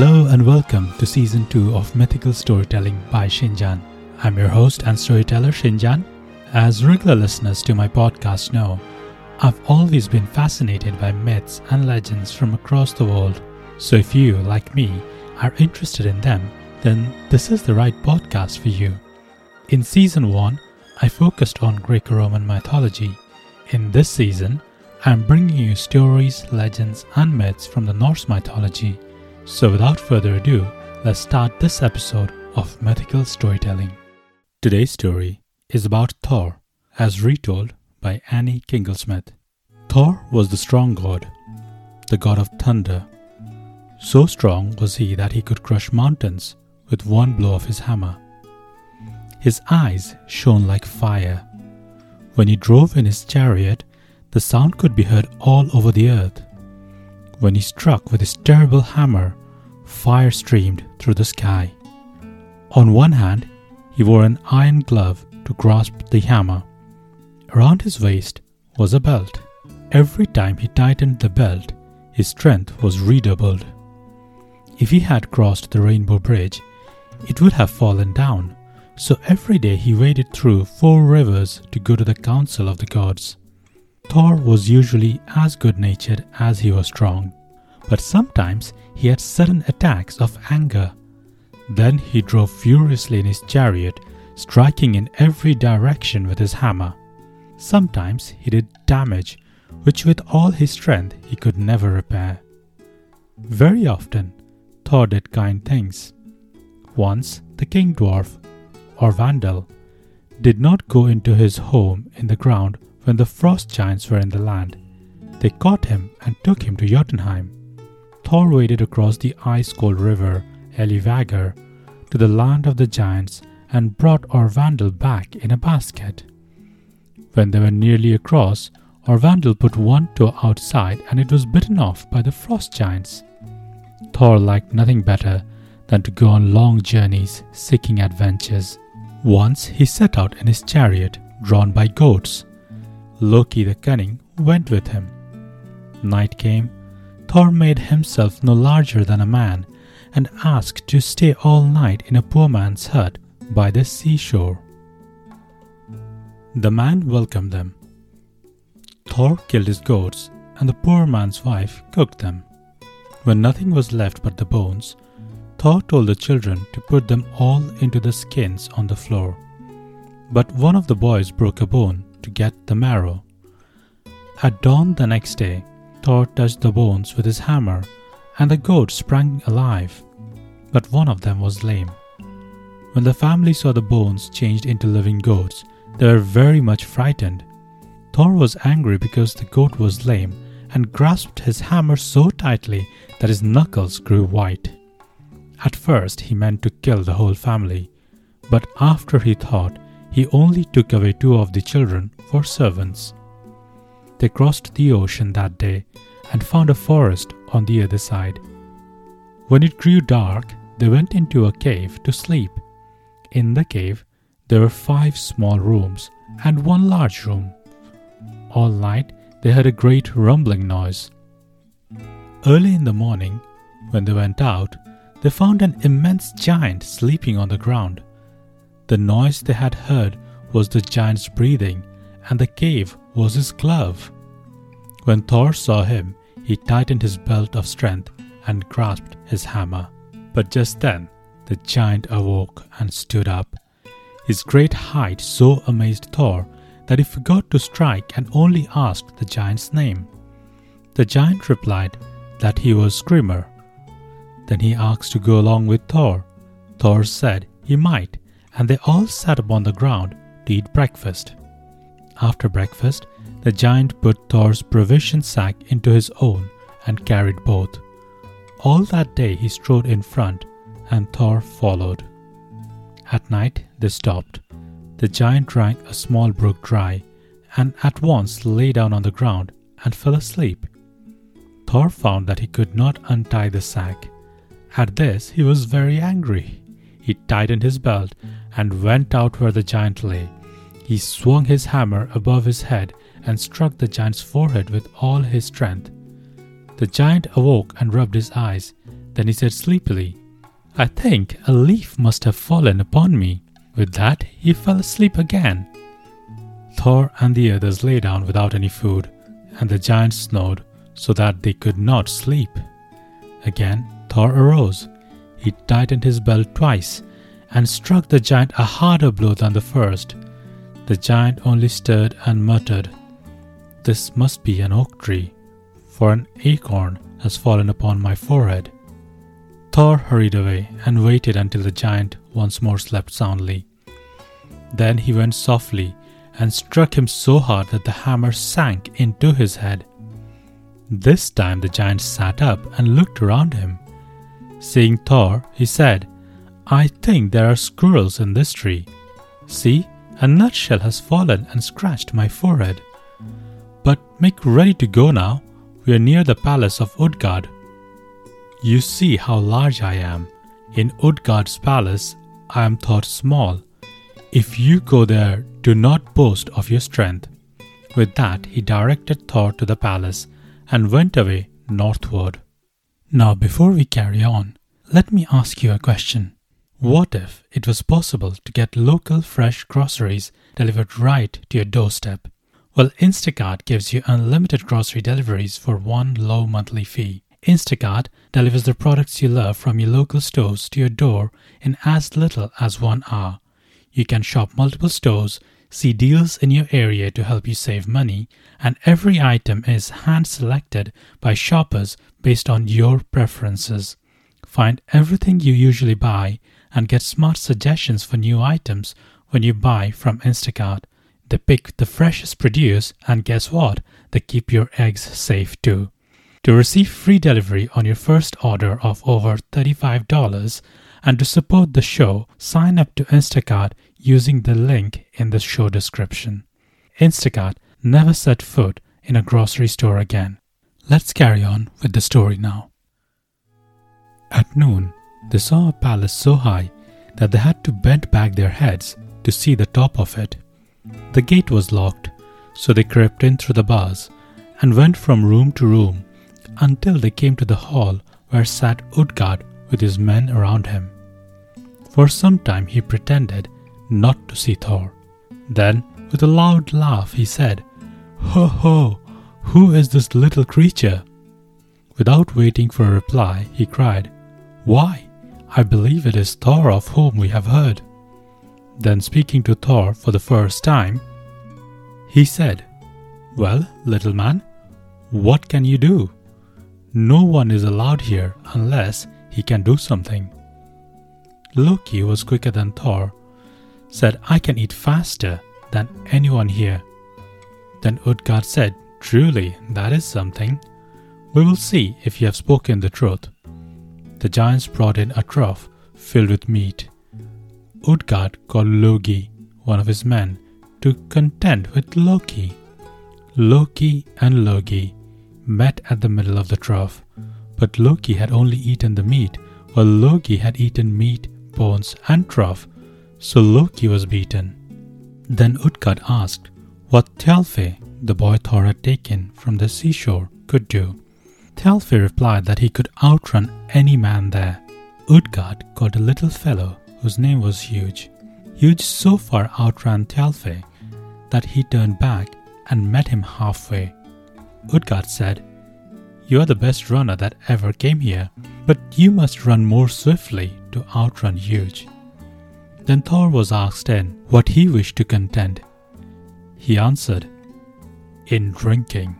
Hello and welcome to season 2 of Mythical Storytelling by Shinjan. I'm your host and storyteller Shinjan. As regular listeners to my podcast know, I've always been fascinated by myths and legends from across the world. So if you, like me, are interested in them, then this is the right podcast for you. In season 1, I focused on Greco Roman mythology. In this season, I'm bringing you stories, legends, and myths from the Norse mythology. So, without further ado, let's start this episode of Mythical Storytelling. Today's story is about Thor, as retold by Annie Klingensmith. Thor was the strong god, the god of thunder. So strong was he that he could crush mountains with one blow of his hammer. His eyes shone like fire. When he drove in his chariot, the sound could be heard all over the earth. When he struck with his terrible hammer, fire streamed through the sky. On one hand, he wore an iron glove to grasp the hammer. Around his waist was a belt. Every time he tightened the belt, his strength was redoubled. If he had crossed the Rainbow Bridge, it would have fallen down, so every day he waded through four rivers to go to the council of the gods. Thor was usually as good natured as he was strong, but sometimes he had sudden attacks of anger. Then he drove furiously in his chariot, striking in every direction with his hammer. Sometimes he did damage which with all his strength he could never repair. Very often, Thor did kind things. Once, the king dwarf, Orvandel, did not go into his home in the ground when the frost giants were in the land. They caught him and took him to Jotunheim. Thor waded across the ice cold river Elivagar to the land of the giants and brought Orvandel back in a basket. When they were nearly across, Orvandel put one toe outside and it was bitten off by the frost giants. Thor liked nothing better than to go on long journeys seeking adventures. Once he set out in his chariot drawn by goats Loki the Cunning went with him. Night came. Thor made himself no larger than a man and asked to stay all night in a poor man's hut by the seashore. The man welcomed them. Thor killed his goats, and the poor man's wife cooked them. When nothing was left but the bones, Thor told the children to put them all into the skins on the floor. But one of the boys broke a bone to get the marrow. At dawn the next day, Thor touched the bones with his hammer, and the goats sprang alive, but one of them was lame. When the family saw the bones changed into living goats, they were very much frightened. Thor was angry because the goat was lame and grasped his hammer so tightly that his knuckles grew white. At first, he meant to kill the whole family, but after he thought, he only took away two of the children for servants. They crossed the ocean that day and found a forest on the other side. When it grew dark, they went into a cave to sleep. In the cave, there were five small rooms and one large room. All night, they heard a great rumbling noise. Early in the morning, when they went out, they found an immense giant sleeping on the ground. The noise they had heard was the giant's breathing, and the cave was his glove. When Thor saw him, he tightened his belt of strength and grasped his hammer. But just then, the giant awoke and stood up. His great height so amazed Thor that he forgot to strike and only asked the giant's name. The giant replied that he was Screamer. Then he asked to go along with Thor. Thor said he might, and they all sat upon the ground to eat breakfast. After breakfast, the giant put Thor's provision sack into his own and carried both. All that day he strode in front, and Thor followed. At night they stopped. The giant drank a small brook dry, and at once lay down on the ground and fell asleep. Thor found that he could not untie the sack. At this he was very angry. He tightened his belt and went out where the giant lay. He swung his hammer above his head and struck the giant's forehead with all his strength. The giant awoke and rubbed his eyes. Then he said sleepily, I think a leaf must have fallen upon me. With that, he fell asleep again. Thor and the others lay down without any food, and the giant snored so that they could not sleep. Again, Thor arose. He tightened his belt twice and struck the giant a harder blow than the first. The giant only stirred and muttered, This must be an oak tree, for an acorn has fallen upon my forehead. Thor hurried away and waited until the giant once more slept soundly. Then he went softly and struck him so hard that the hammer sank into his head. This time the giant sat up and looked around him. Seeing Thor, he said, I think there are squirrels in this tree. See, a nutshell has fallen and scratched my forehead. But make ready to go now. We are near the palace of Utgard. You see how large I am. In Utgard's palace, I am thought small. If you go there, do not boast of your strength. With that, he directed Thor to the palace and went away northward. Now, before we carry on, let me ask you a question. What if it was possible to get local fresh groceries delivered right to your doorstep? Well, Instacart gives you unlimited grocery deliveries for one low monthly fee. Instacart delivers the products you love from your local stores to your door in as little as one hour. You can shop multiple stores see deals in your area to help you save money, and every item is hand selected by shoppers based on your preferences. Find everything you usually buy and get smart suggestions for new items when you buy from Instacart. They pick the freshest produce, and guess what? They keep your eggs safe too. To receive free delivery on your first order of over $35 and to support the show, sign up to Instacart using the link in the show description. Instacart never set foot in a grocery store again. Let's carry on with the story now. At noon, they saw a palace so high that they had to bend back their heads to see the top of it. The gate was locked, so they crept in through the bars and went from room to room until they came to the hall where sat Utgard with his men around him. For some time he pretended not to see Thor. Then, with a loud laugh, he said, Ho ho! Who is this little creature? Without waiting for a reply, he cried, Why, I believe it is Thor of whom we have heard. Then, speaking to Thor for the first time, he said, Well, little man, what can you do? No one is allowed here unless he can do something. Loki was quicker than Thor said, I can eat faster than anyone here. Then Utgard said, Truly, that is something. We will see if you have spoken the truth. The giants brought in a trough filled with meat. Utgard called Logi, one of his men, to contend with Loki. Loki and Logi met at the middle of the trough, but Loki had only eaten the meat, while Logi had eaten meat, bones, and trough so Loki was beaten. Then Utgard asked what Thjalfi, the boy Thor had taken from the seashore, could do. Thjalfi replied that he could outrun any man there. Utgard called a little fellow whose name was Huge. Huge so far outran Thjalfi that he turned back and met him halfway. Utgard said, You are the best runner that ever came here, but you must run more swiftly to outrun Huge. Then Thor was asked in what he wished to contend. He answered, In drinking.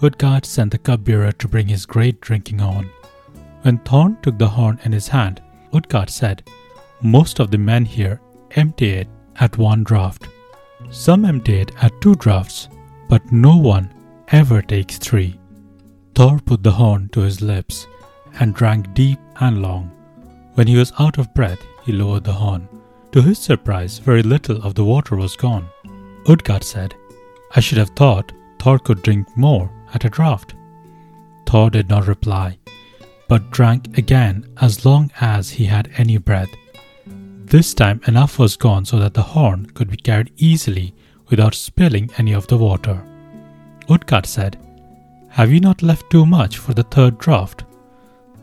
Utgard sent the cupbearer to bring his great drinking horn. When Thor took the horn in his hand, Utgard said, Most of the men here empty it at one draught. Some empty it at two draughts, but no one ever takes three. Thor put the horn to his lips and drank deep and long. When he was out of breath, he lowered the horn. To his surprise, very little of the water was gone. Utgard said, I should have thought Thor could drink more at a draught. Thor did not reply, but drank again as long as he had any breath. This time enough was gone so that the horn could be carried easily without spilling any of the water. Utgard said, Have you not left too much for the third draught?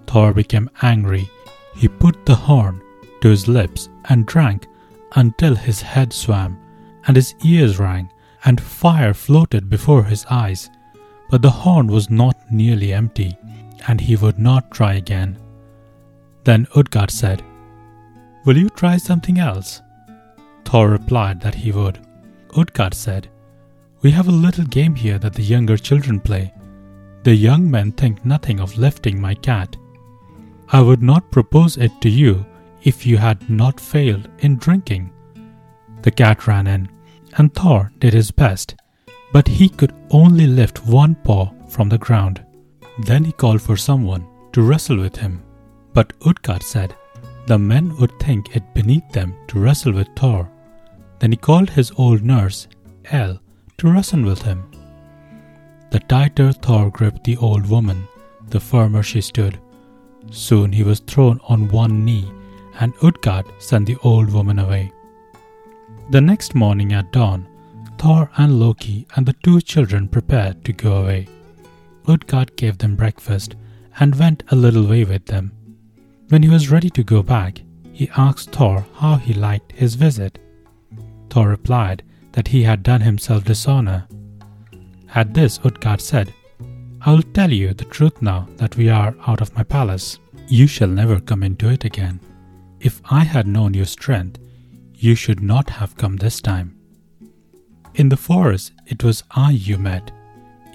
Thor became angry. He put the horn to his lips and drank until his head swam and his ears rang and fire floated before his eyes. But the horn was not nearly empty, and he would not try again. Then Utgard said, Will you try something else? Thor replied that he would. Utgard said, We have a little game here that the younger children play. The young men think nothing of lifting my cat. I would not propose it to you if you had not failed in drinking. The cat ran in, and Thor did his best, but he could only lift one paw from the ground. Then he called for someone to wrestle with him. But Utgard said, The men would think it beneath them to wrestle with Thor. Then he called his old nurse, El, to wrestle with him. The tighter Thor gripped the old woman, the firmer she stood. Soon he was thrown on one knee, and Utgard sent the old woman away. The next morning at dawn, Thor and Loki and the two children prepared to go away. Utgard gave them breakfast and went a little way with them. When he was ready to go back, he asked Thor how he liked his visit. Thor replied that he had done himself dishonor. At this, Utgard said, I will tell you the truth now that we are out of my palace. You shall never come into it again. If I had known your strength, you should not have come this time. In the forest, it was I you met.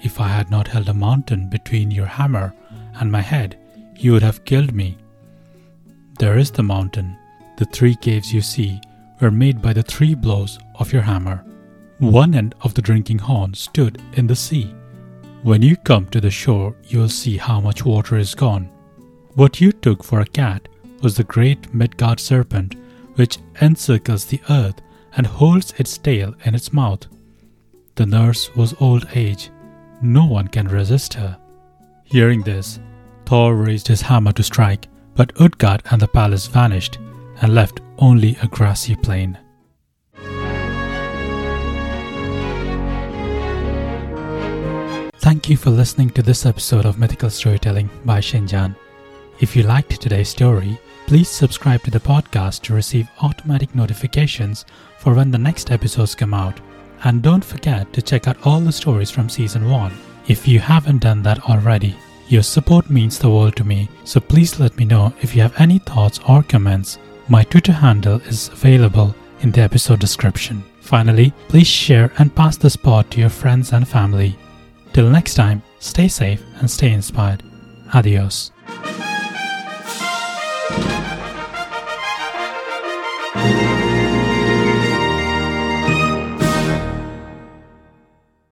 If I had not held a mountain between your hammer and my head, you would have killed me. There is the mountain. The three caves you see were made by the three blows of your hammer. One end of the drinking horn stood in the sea. When you come to the shore, you will see how much water is gone. What you took for a cat was the great Midgard serpent, which encircles the earth and holds its tail in its mouth. The nurse was old age. No one can resist her. Hearing this, Thor raised his hammer to strike, but Utgard and the palace vanished and left only a grassy plain. Thank you for listening to this episode of Mythical Storytelling by Shinjan. If you liked today's story, please subscribe to the podcast to receive automatic notifications for when the next episodes come out. And don't forget to check out all the stories from season 1 if you haven't done that already. Your support means the world to me, so please let me know if you have any thoughts or comments. My Twitter handle is available in the episode description. Finally, please share and pass this pod to your friends and family. Till next time, stay safe and stay inspired. Adios.